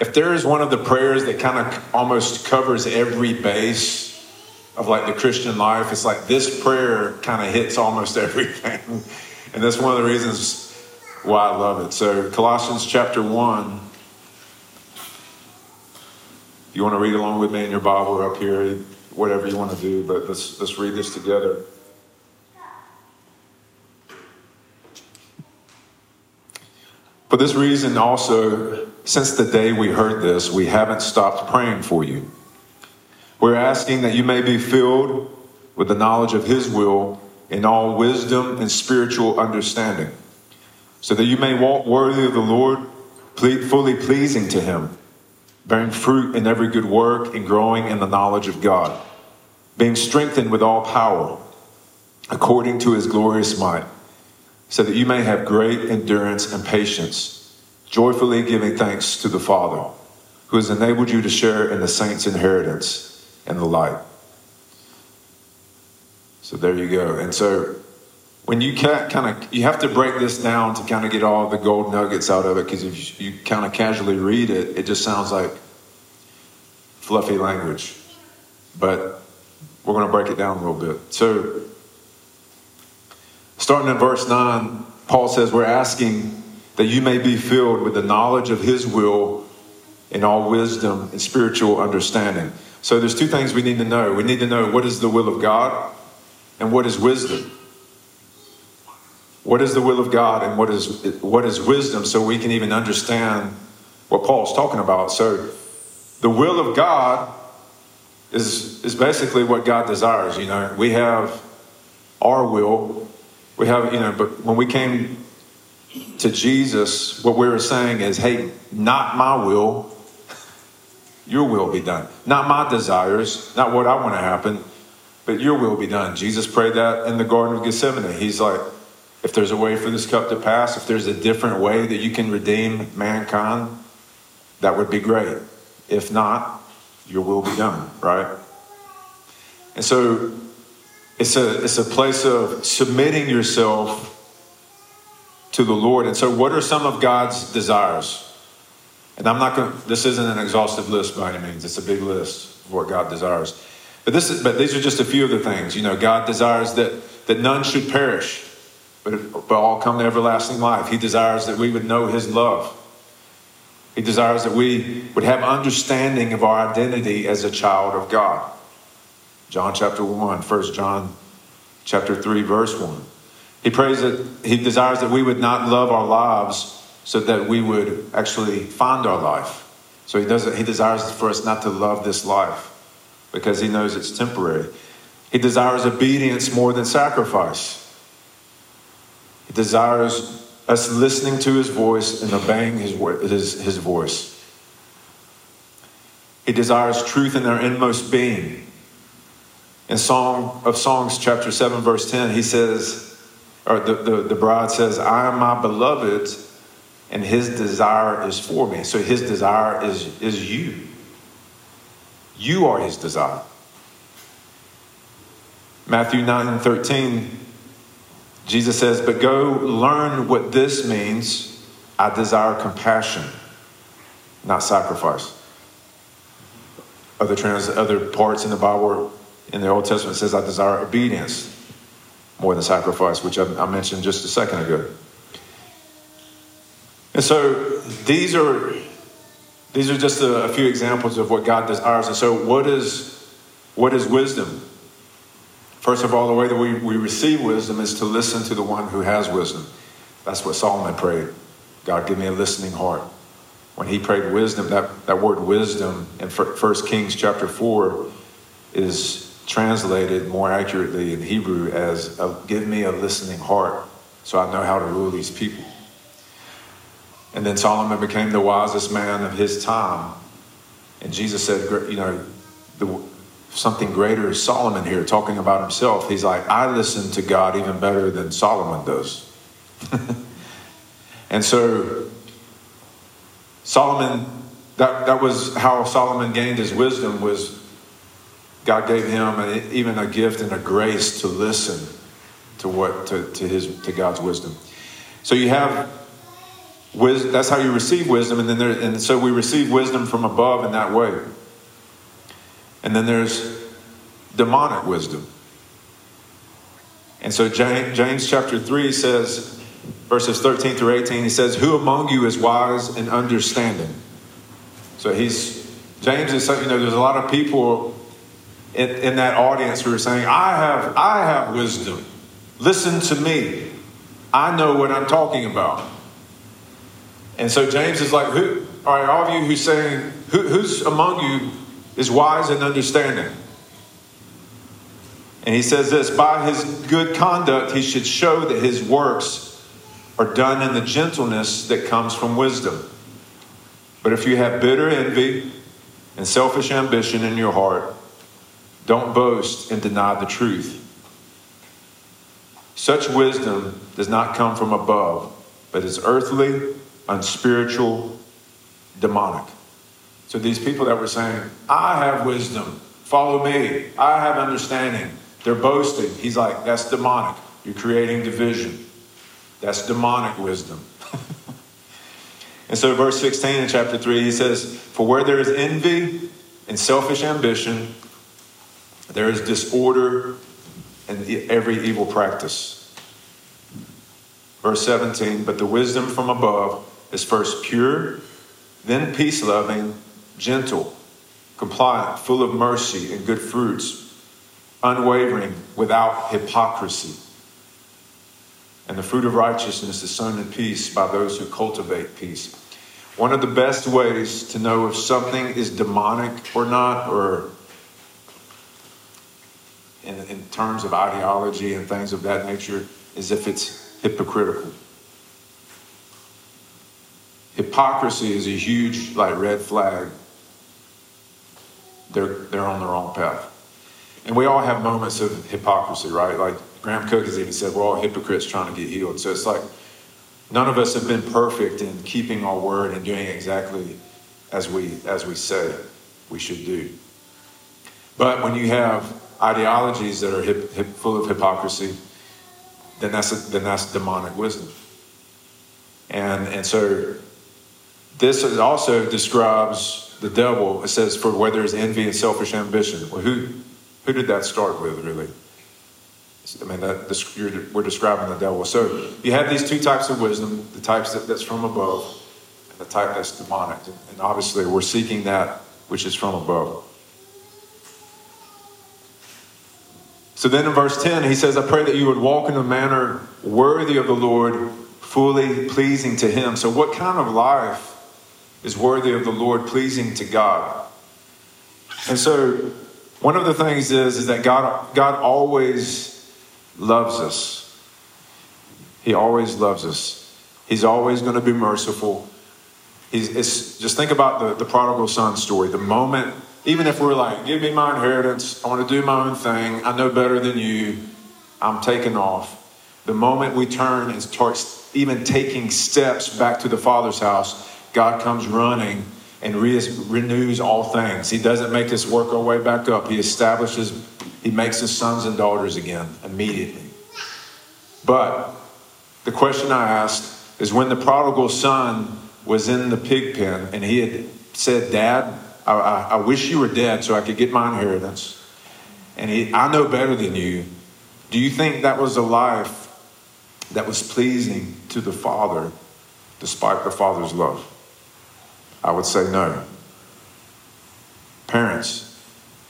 if there is one of the prayers that kind of almost covers every base of like the Christian life, it's like this prayer kind of hits almost everything. and that's one of the reasons why I love it. So, Colossians chapter 1. If you want to read along with me in your Bible or up here, whatever you want to do, but let's, let's read this together. For this reason, also, since the day we heard this, we haven't stopped praying for you. We're asking that you may be filled with the knowledge of His will in all wisdom and spiritual understanding, so that you may walk worthy of the Lord, fully pleasing to Him, bearing fruit in every good work and growing in the knowledge of God, being strengthened with all power according to His glorious might, so that you may have great endurance and patience joyfully giving thanks to the Father, who has enabled you to share in the saints' inheritance and the light. So there you go. And so when you kind of you have to break this down to kind of get all the gold nuggets out of it because if you kind of casually read it, it just sounds like fluffy language. But we're going to break it down a little bit. So starting in verse 9, Paul says we're asking that you may be filled with the knowledge of his will in all wisdom and spiritual understanding. So there's two things we need to know. We need to know what is the will of God and what is wisdom. What is the will of God and what is what is wisdom so we can even understand what Paul's talking about. So the will of God is is basically what God desires, you know. We have our will. We have, you know, but when we came to Jesus, what we were saying is, hey, not my will, your will be done. Not my desires, not what I want to happen, but your will be done. Jesus prayed that in the Garden of Gethsemane. He's like, if there's a way for this cup to pass, if there's a different way that you can redeem mankind, that would be great. If not, your will be done, right? And so it's a, it's a place of submitting yourself to the Lord. And so, what are some of God's desires? And I'm not going. This isn't an exhaustive list by any means. It's a big list of what God desires. But this is. But these are just a few of the things. You know, God desires that that none should perish, but but all come to everlasting life. He desires that we would know His love. He desires that we would have understanding of our identity as a child of God. John chapter 1, 1 John chapter 3, verse 1. He prays that he desires that we would not love our lives so that we would actually find our life. So he does he desires for us not to love this life because he knows it's temporary. He desires obedience more than sacrifice. He desires us listening to his voice and obeying his, his, his voice. He desires truth in our inmost being. In Song of Songs, chapter 7, verse 10, he says, or the, the, the bride says, I am my beloved, and his desire is for me. So his desire is, is you. You are his desire. Matthew 9 and 13, Jesus says, But go learn what this means. I desire compassion, not sacrifice. Other, trans, other parts in the Bible, in the Old Testament, says, I desire obedience more than sacrifice, which I, I mentioned just a second ago. And so these are these are just a, a, few examples of what God desires. And so what is what is wisdom? First of all, the way that we, we receive wisdom is to listen to the one who has wisdom. That's what Solomon prayed. God, give me a listening heart. When he prayed wisdom, that, that word wisdom in 1 Kings chapter 4 is translated more accurately in Hebrew as uh, give me a listening heart so I know how to rule these people. And then Solomon became the wisest man of his time. And Jesus said, you know, the, something greater is Solomon here talking about himself. He's like, I listen to God even better than Solomon does. and so Solomon, that, that was how Solomon gained his wisdom was God gave him even a gift and a grace to listen to what to, to his to God's wisdom. So you have wisdom. that's how you receive wisdom, and then there, and so we receive wisdom from above in that way. And then there's demonic wisdom. And so James, James chapter 3 says, verses 13 through 18, he says, Who among you is wise and understanding? So he's, James is you know, there's a lot of people in, in that audience who are saying, I have, I have wisdom. Listen to me. I know what I'm talking about. And so James is like, who, all right, all of you who's saying, who, who's among you is wise and understanding? And he says this by his good conduct, he should show that his works are done in the gentleness that comes from wisdom. But if you have bitter envy and selfish ambition in your heart, don't boast and deny the truth. Such wisdom does not come from above, but is earthly, unspiritual, demonic. So these people that were saying, I have wisdom, follow me, I have understanding, they're boasting. He's like, that's demonic. You're creating division. That's demonic wisdom. and so, verse 16 in chapter 3, he says, For where there is envy and selfish ambition, there is disorder and every evil practice. Verse 17, but the wisdom from above is first pure, then peace loving, gentle, compliant, full of mercy and good fruits, unwavering, without hypocrisy. And the fruit of righteousness is sown in peace by those who cultivate peace. One of the best ways to know if something is demonic or not, or in, in terms of ideology and things of that nature, is if it's hypocritical. Hypocrisy is a huge like red flag. They're they're on the wrong path. And we all have moments of hypocrisy, right? Like Graham Cooke has even said, we're all hypocrites trying to get healed. So it's like none of us have been perfect in keeping our word and doing exactly as we as we say we should do. But when you have ideologies that are hip, hip, full of hypocrisy, then that's a, then that's demonic wisdom. And and so this also describes the devil. It says, "For where there is envy and selfish ambition." Well, who who did that start with, really? I mean, that this, we're describing the devil. So you have these two types of wisdom: the types that, that's from above, and the type that's demonic. And obviously, we're seeking that which is from above. So then in verse 10, he says, I pray that you would walk in a manner worthy of the Lord, fully pleasing to him. So, what kind of life is worthy of the Lord, pleasing to God? And so, one of the things is, is that God, God always loves us. He always loves us. He's always going to be merciful. He's, just think about the, the prodigal son story. The moment even if we're like, give me my inheritance, I want to do my own thing, I know better than you, I'm taking off. The moment we turn and start even taking steps back to the Father's house, God comes running and re- renews all things. He doesn't make us work our way back up. He establishes, He makes us sons and daughters again immediately. But the question I asked is when the prodigal son was in the pig pen and he had said, Dad, I, I, I wish you were dead so I could get my inheritance. And he, I know better than you. Do you think that was a life that was pleasing to the Father despite the Father's love? I would say no. Parents,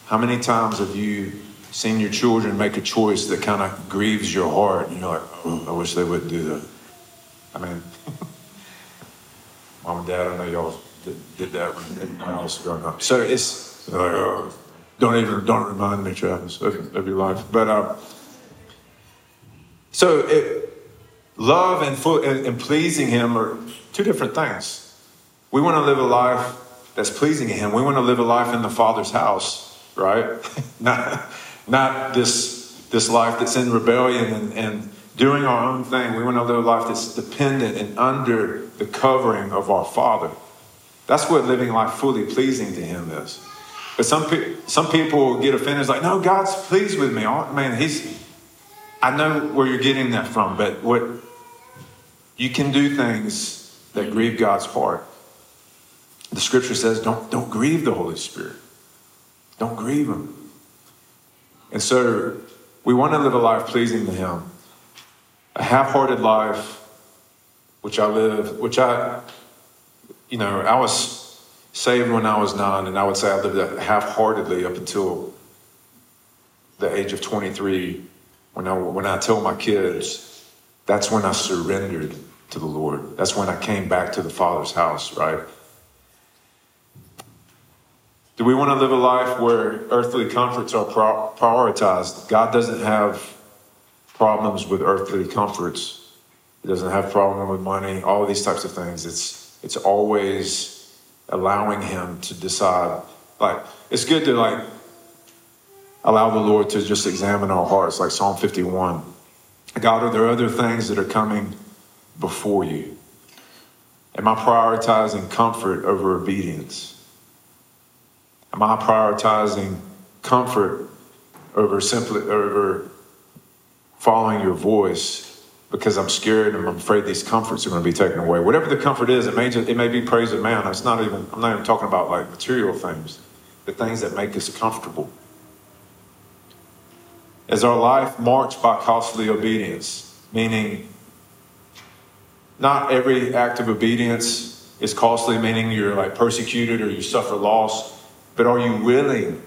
how many times have you seen your children make a choice that kind of grieves your heart? And you're like, oh, I wish they wouldn't do that. I mean, mom and dad, I know y'all did, did that when I was growing up. So it's like, oh, don't even don't remind me, Travis, of, of your life. But uh, so it, love and, full, and, and pleasing Him are two different things. We want to live a life that's pleasing to Him. We want to live a life in the Father's house, right? not not this this life that's in rebellion and, and doing our own thing. We want to live a life that's dependent and under the covering of our Father. That's what living life fully pleasing to Him is. But some, pe- some people get offended. Like, no, God's pleased with me. Oh, man, He's. I know where you're getting that from, but what you can do things that grieve God's heart. The scripture says, don't, don't grieve the Holy Spirit. Don't grieve him. And so we want to live a life pleasing to him. A half-hearted life, which I live, which I, you know, I was saved when I was nine, and I would say I lived that half-heartedly up until the age of 23 when I, when I told my kids, that's when I surrendered to the Lord. That's when I came back to the Father's house, right? Do we want to live a life where earthly comforts are prioritized? God doesn't have problems with earthly comforts. He doesn't have problem with money, all these types of things. It's it's always allowing him to decide. Like it's good to like allow the Lord to just examine our hearts, like Psalm 51. God, are there other things that are coming before you? Am I prioritizing comfort over obedience? Am I prioritizing comfort over simply over following your voice because I'm scared and I'm afraid these comforts are going to be taken away? Whatever the comfort is, it may just, it may be praise of man. It's not even I'm not even talking about like material things, the things that make us comfortable. Is our life marked by costly obedience? Meaning, not every act of obedience is costly, meaning you're like persecuted or you suffer loss, but are you willing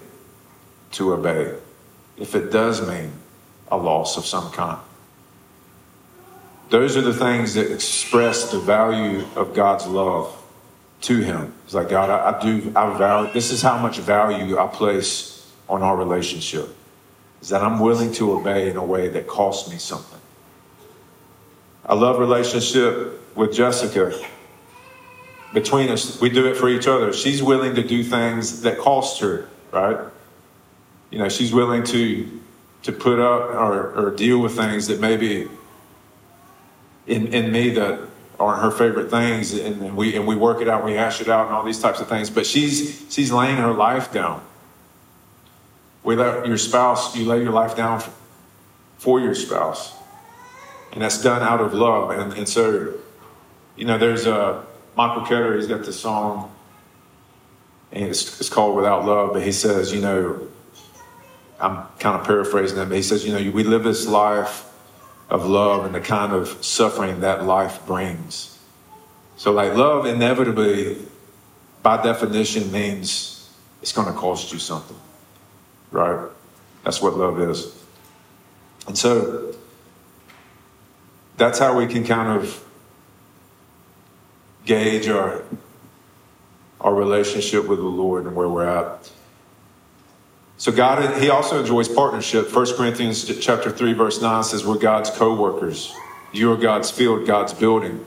to obey if it does mean a loss of some kind? Those are the things that express the value of God's love to Him. It's like, God, I, I do, I value, this is how much value I place on our relationship is that I'm willing to obey in a way that costs me something. I love relationship with Jessica. Between us, we do it for each other. She's willing to do things that cost her, right? You know, she's willing to to put up or, or deal with things that maybe in, in me that aren't her favorite things and, and we and we work it out, we hash it out and all these types of things. But she's she's laying her life down let your spouse, you lay your life down for your spouse. And that's done out of love. And, and so, you know, there's a Michael Ketter, he's got this song, and it's, it's called Without Love, but he says, you know, I'm kind of paraphrasing him, but he says, you know, we live this life of love and the kind of suffering that life brings. So, like, love inevitably, by definition, means it's going to cost you something right? That's what love is. And so that's how we can kind of gauge our our relationship with the Lord and where we're at. So God, He also enjoys partnership. 1 Corinthians chapter 3, verse 9 says, We're God's co-workers. You are God's field, God's building.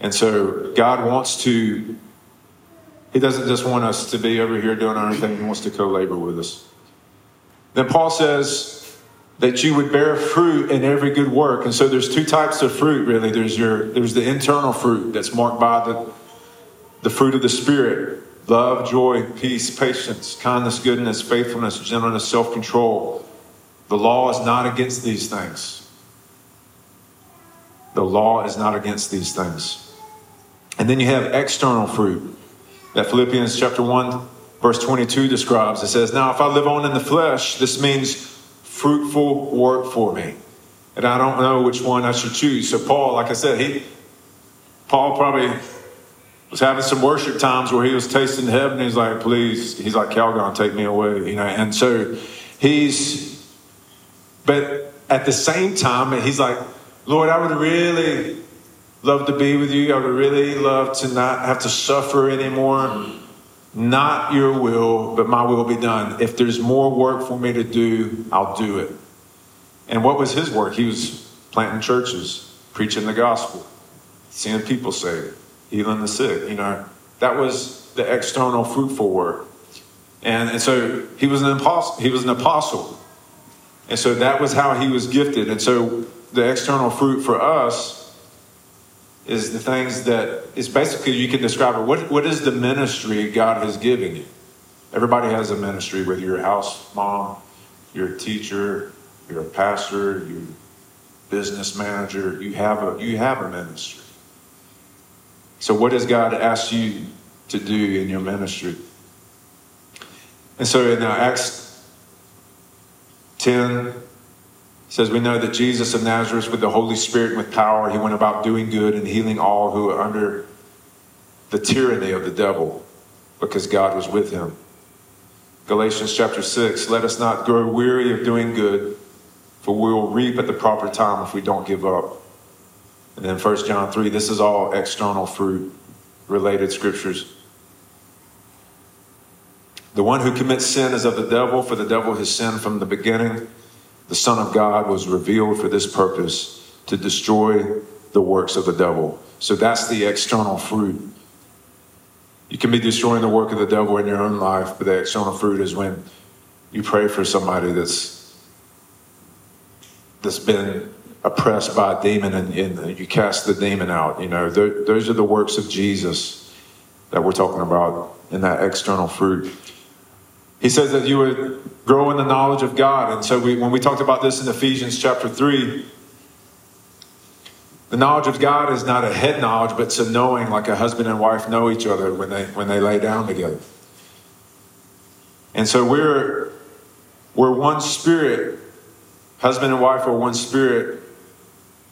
And so God wants to he doesn't just want us to be over here doing our own thing, he wants to co labor with us. Then Paul says that you would bear fruit in every good work. And so there's two types of fruit, really. There's, your, there's the internal fruit that's marked by the, the fruit of the Spirit love, joy, peace, patience, kindness, goodness, faithfulness, gentleness, self control. The law is not against these things. The law is not against these things. And then you have external fruit that Philippians chapter 1, verse 22 describes. It says, Now, if I live on in the flesh, this means fruitful work for me. And I don't know which one I should choose. So, Paul, like I said, he, Paul probably was having some worship times where he was tasting heaven. He's like, please, he's like, Calgon, take me away, you know. And so he's, but at the same time, he's like, Lord, I would really love to be with you. I would really love to not have to suffer anymore. Not your will, but my will be done. If there's more work for me to do, I'll do it. And what was his work? He was planting churches, preaching the gospel, seeing people saved, healing the sick. You know, that was the external fruitful work. And, and so he was an apostle. He was an apostle. And so that was how he was gifted. And so the external fruit for us is the things that is basically you can describe it. What, what is the ministry God has given you? Everybody has a ministry, whether you're a house mom, you're a teacher, you're a pastor, you're business manager, you have a, you have a ministry. So, what has God asked you to do in your ministry? And so in uh, Acts 10, says, We know that Jesus of Nazareth, with the Holy Spirit and with power, he went about doing good and healing all who were under the tyranny of the devil because God was with him. Galatians chapter 6 Let us not grow weary of doing good, for we will reap at the proper time if we don't give up. And then 1 John 3 This is all external fruit related scriptures. The one who commits sin is of the devil, for the devil has sinned from the beginning. The Son of God was revealed for this purpose to destroy the works of the devil. So that's the external fruit. You can be destroying the work of the devil in your own life, but the external fruit is when you pray for somebody that's that's been oppressed by a demon and, and you cast the demon out. You know, those are the works of Jesus that we're talking about in that external fruit. He says that you would grow in the knowledge of God. And so we, when we talked about this in Ephesians chapter 3, the knowledge of God is not a head knowledge, but it's a knowing like a husband and wife know each other when they, when they lay down together. And so we're, we're one spirit. Husband and wife are one spirit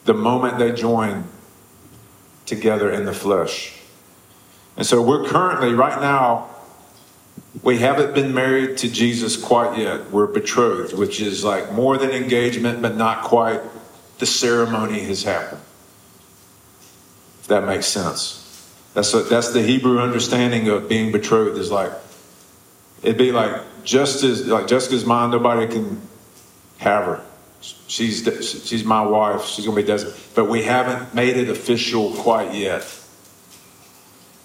the moment they join together in the flesh. And so we're currently, right now, we haven't been married to Jesus quite yet. We're betrothed, which is like more than engagement, but not quite the ceremony has happened. If that makes sense. That's, a, that's the Hebrew understanding of being betrothed is like, it'd be like just as, like Jessica's mine, nobody can have her. She's, she's my wife. She's to be destined. But we haven't made it official quite yet.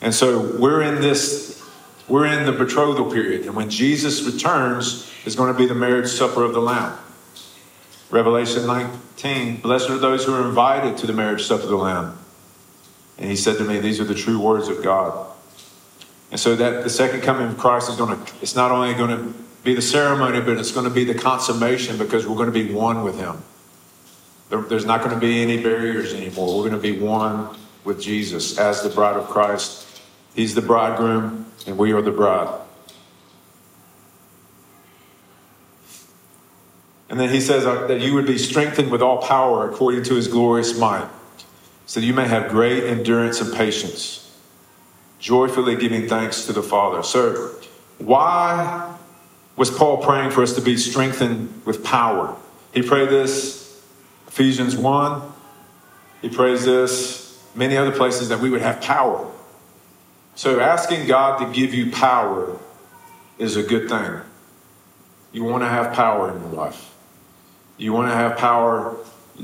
And so we're in this we're in the betrothal period, and when Jesus returns, is going to be the marriage supper of the Lamb. Revelation 19 Blessed are those who are invited to the marriage supper of the Lamb. And he said to me, These are the true words of God. And so that the second coming of Christ is going to, it's not only going to be the ceremony, but it's going to be the consummation because we're going to be one with him. there's not going to be any barriers anymore. We're going to be one with Jesus as the bride of Christ. He's the bridegroom, and we are the bride. And then he says uh, that you would be strengthened with all power according to his glorious might, so that you may have great endurance and patience, joyfully giving thanks to the Father. So, why was Paul praying for us to be strengthened with power? He prayed this, Ephesians 1. He prays this, many other places, that we would have power. So, asking God to give you power is a good thing. You want to have power in your life. You want to have power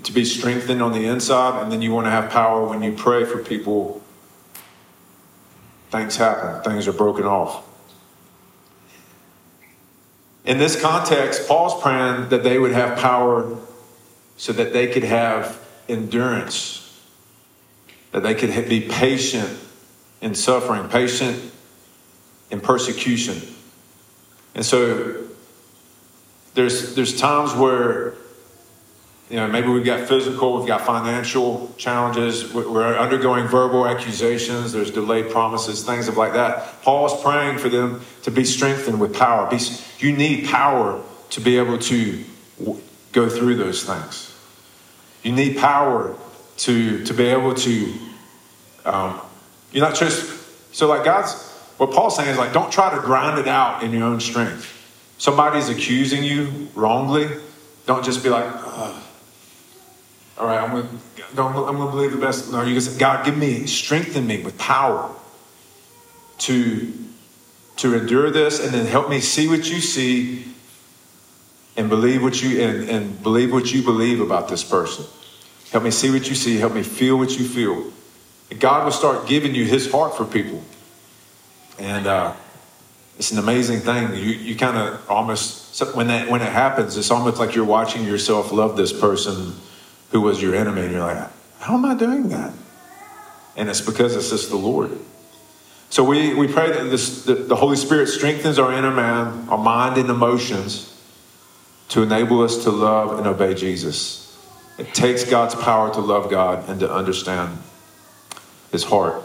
to be strengthened on the inside, and then you want to have power when you pray for people. Things happen, things are broken off. In this context, Paul's praying that they would have power so that they could have endurance, that they could be patient in suffering, patient in persecution. And so there's there's times where you know maybe we've got physical, we've got financial challenges, we're undergoing verbal accusations, there's delayed promises, things of like that. Paul's praying for them to be strengthened with power. You need power to be able to go through those things. You need power to to be able to um, you're not just, so like God's, what Paul's saying is like, don't try to grind it out in your own strength. Somebody's accusing you wrongly. Don't just be like, all right, I'm going to I'm to believe the best. No, you can say, God, give me, strengthen me with power to, to endure this and then help me see what you see and believe what you and, and believe what you believe about this person. Help me see what you see. Help me feel what you feel. And God will start giving you his heart for people. And uh, it's an amazing thing. You, you kind of almost, when, that, when it happens, it's almost like you're watching yourself love this person who was your enemy. And you're like, how am I doing that? And it's because it's just the Lord. So we, we pray that this, the, the Holy Spirit strengthens our inner man, our mind and emotions to enable us to love and obey Jesus. It takes God's power to love God and to understand his heart.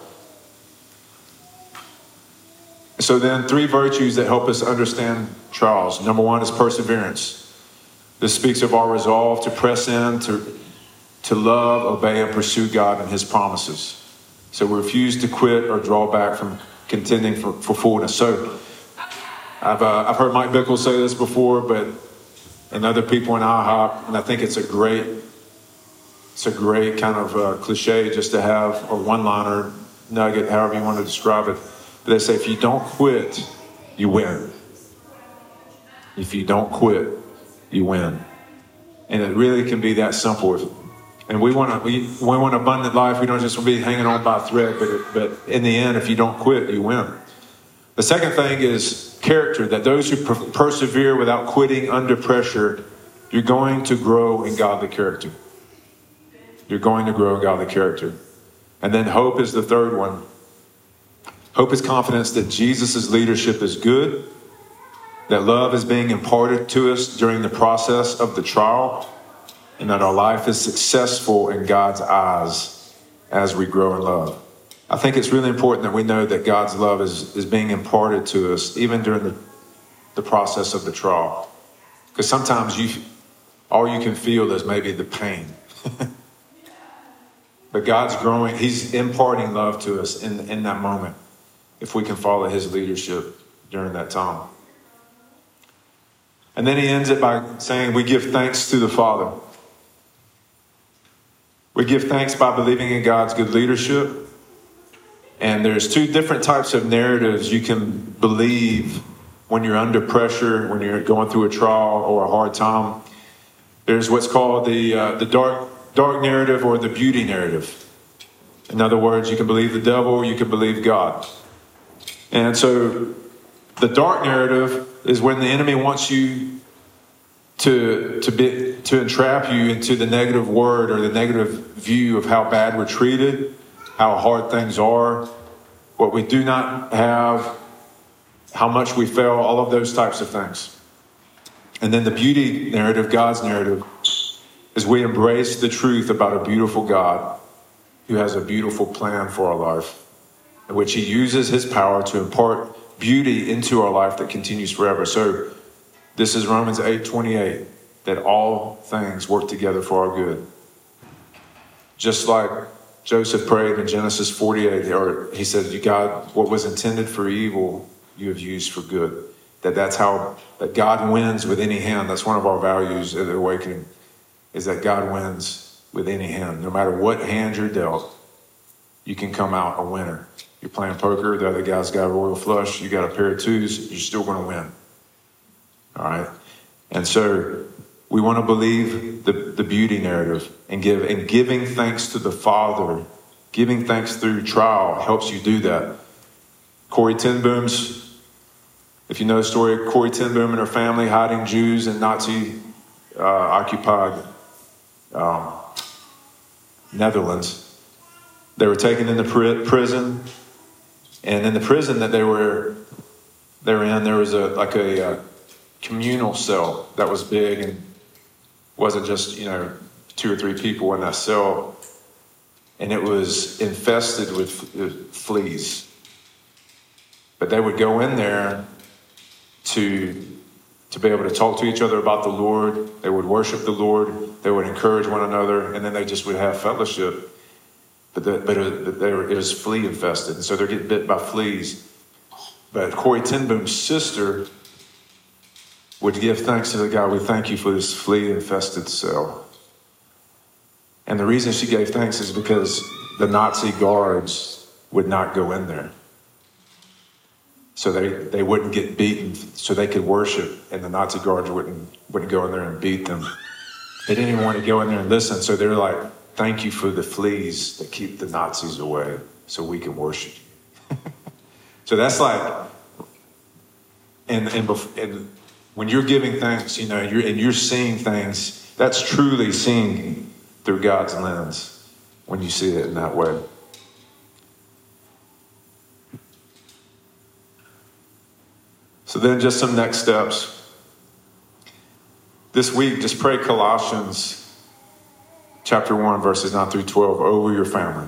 So, then, three virtues that help us understand trials. Number one is perseverance. This speaks of our resolve to press in, to, to love, obey, and pursue God and his promises. So, we refuse to quit or draw back from contending for, for fullness. So, I've, uh, I've heard Mike Bickle say this before, but and other people in IHOP, and I think it's a great, it's a great kind of uh, cliche just to have a one-liner nugget, however you want to describe it. But they say if you don't quit, you win. If you don't quit, you win, and it really can be that simple. And we want to, we, we want abundant life. We don't just be hanging on by a thread, but but in the end, if you don't quit, you win. The second thing is character, that those who per- persevere without quitting under pressure, you're going to grow in godly character. You're going to grow in godly character. And then hope is the third one. Hope is confidence that Jesus' leadership is good, that love is being imparted to us during the process of the trial, and that our life is successful in God's eyes as we grow in love. I think it's really important that we know that God's love is, is being imparted to us even during the, the process of the trial. Because sometimes you, all you can feel is maybe the pain. but God's growing, He's imparting love to us in, in that moment if we can follow His leadership during that time. And then He ends it by saying, We give thanks to the Father. We give thanks by believing in God's good leadership and there's two different types of narratives you can believe when you're under pressure, when you're going through a trial or a hard time. There's what's called the, uh, the dark, dark narrative or the beauty narrative. In other words, you can believe the devil, you can believe God. And so the dark narrative is when the enemy wants you to, to, be, to entrap you into the negative word or the negative view of how bad we're treated how hard things are, what we do not have, how much we fail, all of those types of things. And then the beauty narrative, God's narrative, is we embrace the truth about a beautiful God who has a beautiful plan for our life, in which He uses His power to impart beauty into our life that continues forever. So this is Romans 8 28, that all things work together for our good. Just like Joseph prayed in Genesis 48, or he said, "You God, what was intended for evil, you have used for good." That that's how that God wins with any hand. That's one of our values at the Awakening, is that God wins with any hand. No matter what hand you're dealt, you can come out a winner. You're playing poker, the other guy's got a royal flush, you got a pair of twos, you're still going to win. All right, and so we want to believe the, the beauty narrative and give and giving thanks to the Father, giving thanks through trial helps you do that. Corrie ten Boom's, if you know the story, Corrie ten Boom and her family hiding Jews in Nazi uh, occupied um, Netherlands. They were taken into prison, and in the prison that they were they were in, there was a like a, a uh, communal cell that was big and wasn't just, you know, two or three people in that cell, and it was infested with uh, fleas. But they would go in there to to be able to talk to each other about the Lord. They would worship the Lord. They would encourage one another, and then they just would have fellowship. But, the, but uh, it, they were, it was flea infested, and so they're getting bit by fleas. But Corrie ten Boom's sister would give thanks to the God. We thank you for this flea infested cell. And the reason she gave thanks is because the Nazi guards would not go in there. So they, they wouldn't get beaten, so they could worship, and the Nazi guards wouldn't, wouldn't go in there and beat them. They didn't even want to go in there and listen, so they're like, Thank you for the fleas that keep the Nazis away so we can worship you. so that's like, and, and, and when you're giving thanks, you know, you're, and you're seeing things, that's truly seeing through God's lens when you see it in that way. So then, just some next steps. This week, just pray Colossians chapter 1, verses 9 through 12 over your family.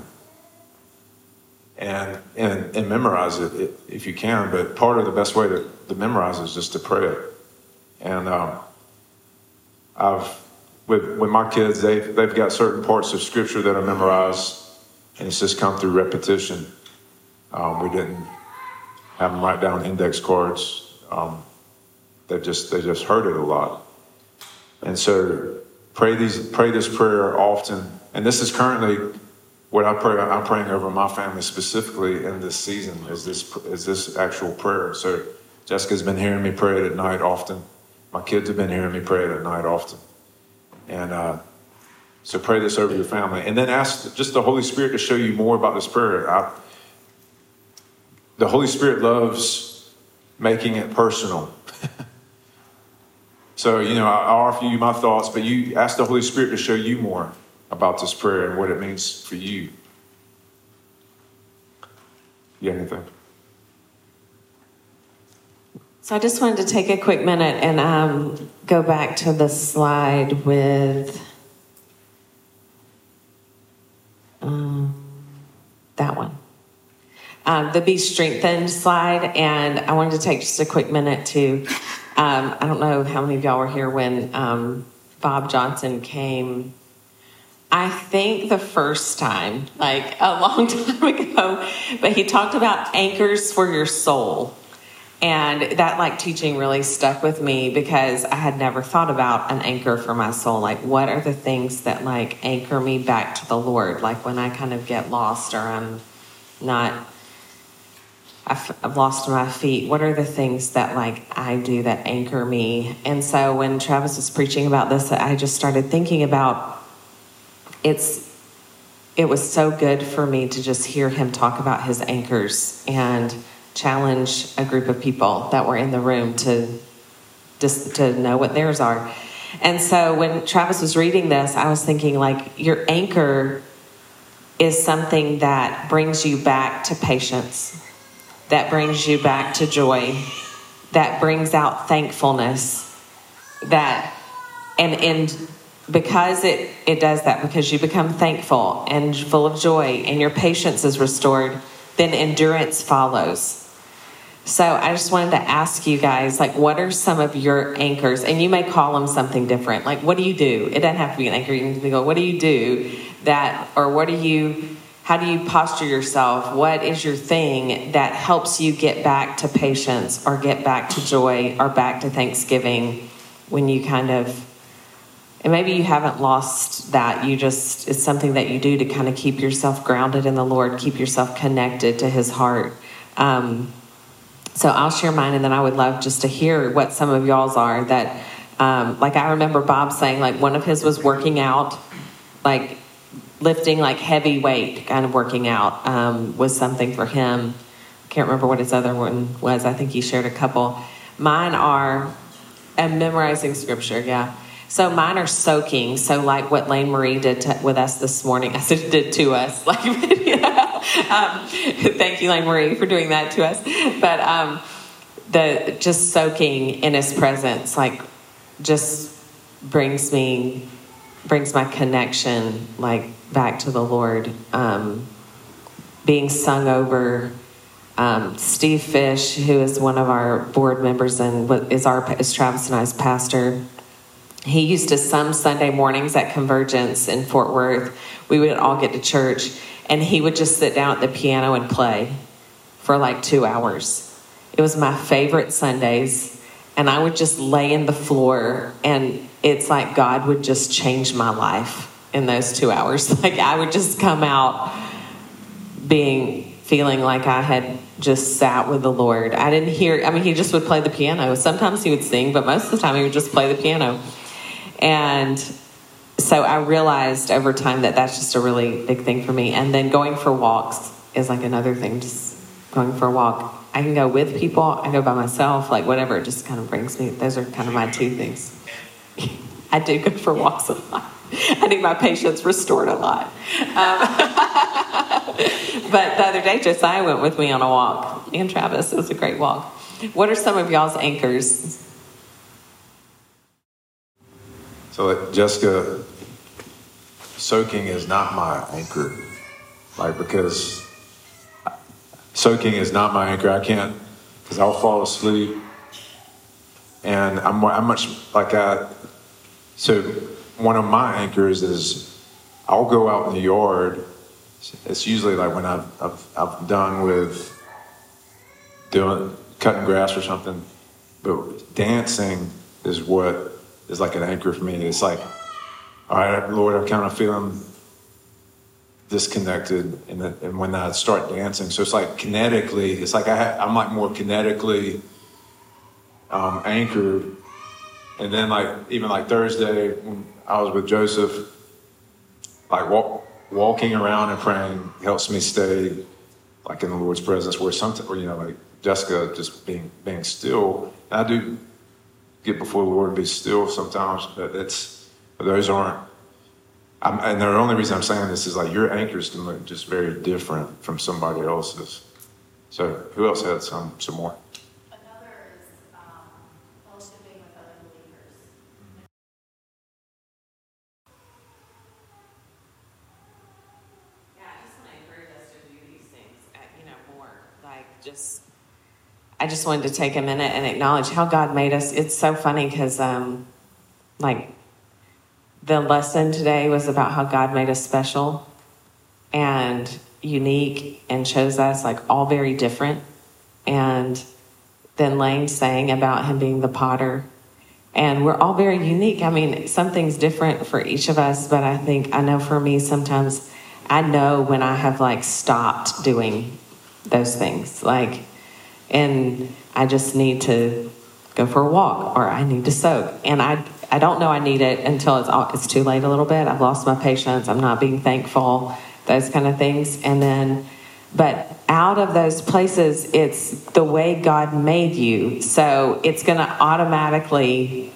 And, and, and memorize it if you can. But part of the best way to, to memorize is just to pray it. And um, I've, with, with my kids, they've, they've got certain parts of scripture that are memorized, and it's just come through repetition. Um, we didn't have them write down index cards. Um, they just they just heard it a lot, and so pray these pray this prayer often. And this is currently what I pray. I'm praying over my family specifically in this season. Is this is this actual prayer? So Jessica's been hearing me pray it at night often. My kids have been hearing me pray at night often, and. Uh, so pray this over your family, and then ask just the Holy Spirit to show you more about this prayer. I, the Holy Spirit loves making it personal. so, you know, I offer you my thoughts, but you ask the Holy Spirit to show you more about this prayer and what it means for you. You anything? So I just wanted to take a quick minute and um, go back to the slide with um, that one um, the Be Strengthened slide, and I wanted to take just a quick minute to. Um, I don't know how many of y'all were here when um, Bob Johnson came. I think the first time, like a long time ago, but he talked about anchors for your soul. And that like teaching really stuck with me because I had never thought about an anchor for my soul. Like, what are the things that like anchor me back to the Lord? Like when I kind of get lost or I'm not I've, I've lost my feet. What are the things that like I do that anchor me? And so when Travis was preaching about this, I just started thinking about it's. It was so good for me to just hear him talk about his anchors and challenge a group of people that were in the room to just to know what theirs are. And so when Travis was reading this, I was thinking like your anchor is something that brings you back to patience that brings you back to joy, that brings out thankfulness, that and and because it it does that because you become thankful and full of joy and your patience is restored, then endurance follows. So I just wanted to ask you guys, like, what are some of your anchors? And you may call them something different. Like, what do you do? It doesn't have to be an anchor. You can go, what do you do that, or what do you how do you posture yourself? What is your thing that helps you get back to patience or get back to joy or back to thanksgiving when you kind of, and maybe you haven't lost that. You just, it's something that you do to kind of keep yourself grounded in the Lord, keep yourself connected to His heart. Um, so I'll share mine, and then I would love just to hear what some of y'all's are. That, um, like, I remember Bob saying, like, one of his was working out, like, lifting like heavy weight, kind of working out, um, was something for him. I can't remember what his other one was. I think he shared a couple. Mine are and memorizing scripture. Yeah. So mine are soaking. So like what Lane Marie did to, with us this morning, I said did to us. Like, um, thank you, Lane Marie, for doing that to us. But um, the just soaking in His presence, like, just brings me brings my connection like back to the Lord. Um, being sung over. Um, Steve Fish, who is one of our board members and is our is Travis and I's pastor, he used to some Sunday mornings at Convergence in Fort Worth. We would all get to church, and he would just sit down at the piano and play for like two hours. It was my favorite Sundays, and I would just lay in the floor, and it's like God would just change my life in those two hours. Like I would just come out being feeling like I had just sat with the Lord. I didn't hear, I mean, he just would play the piano. Sometimes he would sing, but most of the time he would just play the piano. And so I realized over time that that's just a really big thing for me. And then going for walks is like another thing, just going for a walk. I can go with people, I go by myself, like whatever, it just kind of brings me, those are kind of my two things. I do go for walks a lot. I need my patience restored a lot. Um, but the other day, Josiah went with me on a walk, and Travis. It was a great walk. What are some of y'all's anchors? So, Jessica soaking is not my anchor. Like, because soaking is not my anchor. I can't, because I'll fall asleep. And I'm, I'm much like I, so one of my anchors is I'll go out in the yard. It's usually like when I've, I've, I've done with doing, cutting grass or something. But dancing is what is like an anchor for me. It's like, all right, Lord, I'm kind of feeling disconnected, and, and when I start dancing, so it's like kinetically, it's like I I'm like more kinetically um, anchored, and then like even like Thursday when I was with Joseph, like walk, walking around and praying helps me stay like in the Lord's presence. Where sometimes, or you know, like Jessica just being being still, I do get before the Lord and be still sometimes, but it's those aren't I'm, and the only reason I'm saying this is like your anchors can look just very different from somebody else's. So who else had some some more? Another is um, fellowshipping with other believers. Yeah, I just want to encourage us to do these things, uh, you know, more. Like, just, I just wanted to take a minute and acknowledge how God made us. It's so funny because, um, like, the lesson today was about how God made us special and unique and chose us like all very different. And then Lane saying about him being the potter. And we're all very unique. I mean, something's different for each of us, but I think I know for me sometimes I know when I have like stopped doing those things. Like, and I just need to go for a walk or I need to soak. And I I don't know I need it until it's it's too late a little bit. I've lost my patience. I'm not being thankful. Those kind of things. And then, but out of those places, it's the way God made you. So it's going to automatically.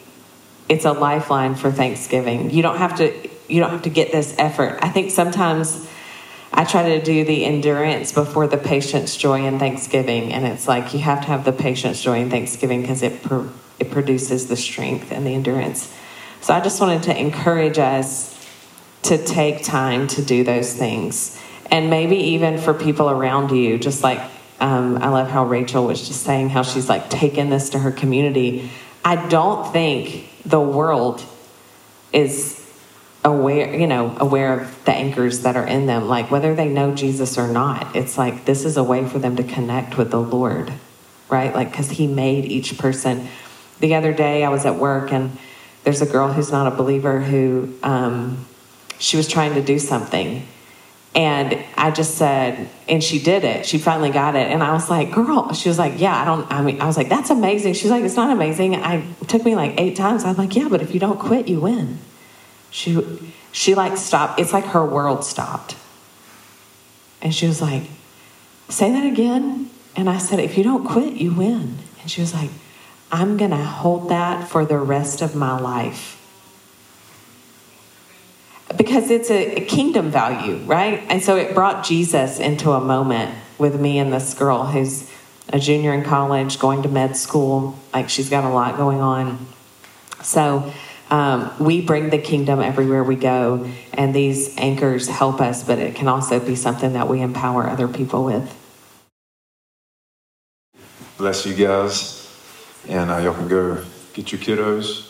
It's a lifeline for Thanksgiving. You don't have to. You don't have to get this effort. I think sometimes. I try to do the endurance before the patience, joy, and thanksgiving. And it's like you have to have the patience, joy, and thanksgiving because it it produces the strength and the endurance. So I just wanted to encourage us to take time to do those things. And maybe even for people around you, just like um, I love how Rachel was just saying how she's like taken this to her community. I don't think the world is aware, you know, aware of the anchors that are in them, like whether they know Jesus or not. It's like this is a way for them to connect with the Lord, right? Like, because He made each person the other day I was at work and there's a girl who's not a believer who um, she was trying to do something. And I just said, and she did it. She finally got it. And I was like, girl, she was like, yeah, I don't, I mean, I was like, that's amazing. She's like, it's not amazing. I took me like eight times. I'm like, yeah, but if you don't quit, you win. She, she like stopped. It's like her world stopped. And she was like, say that again. And I said, if you don't quit, you win. And she was like, I'm going to hold that for the rest of my life. Because it's a, kingdom value, right? And so it brought Jesus into a moment with me and this girl who's a junior in college, going to med school. Like she's got a lot going on. So um, we bring the kingdom everywhere we go, and these anchors help us, but it can also be something that we empower other people with. Bless you guys. And uh, y'all can go get your kiddos.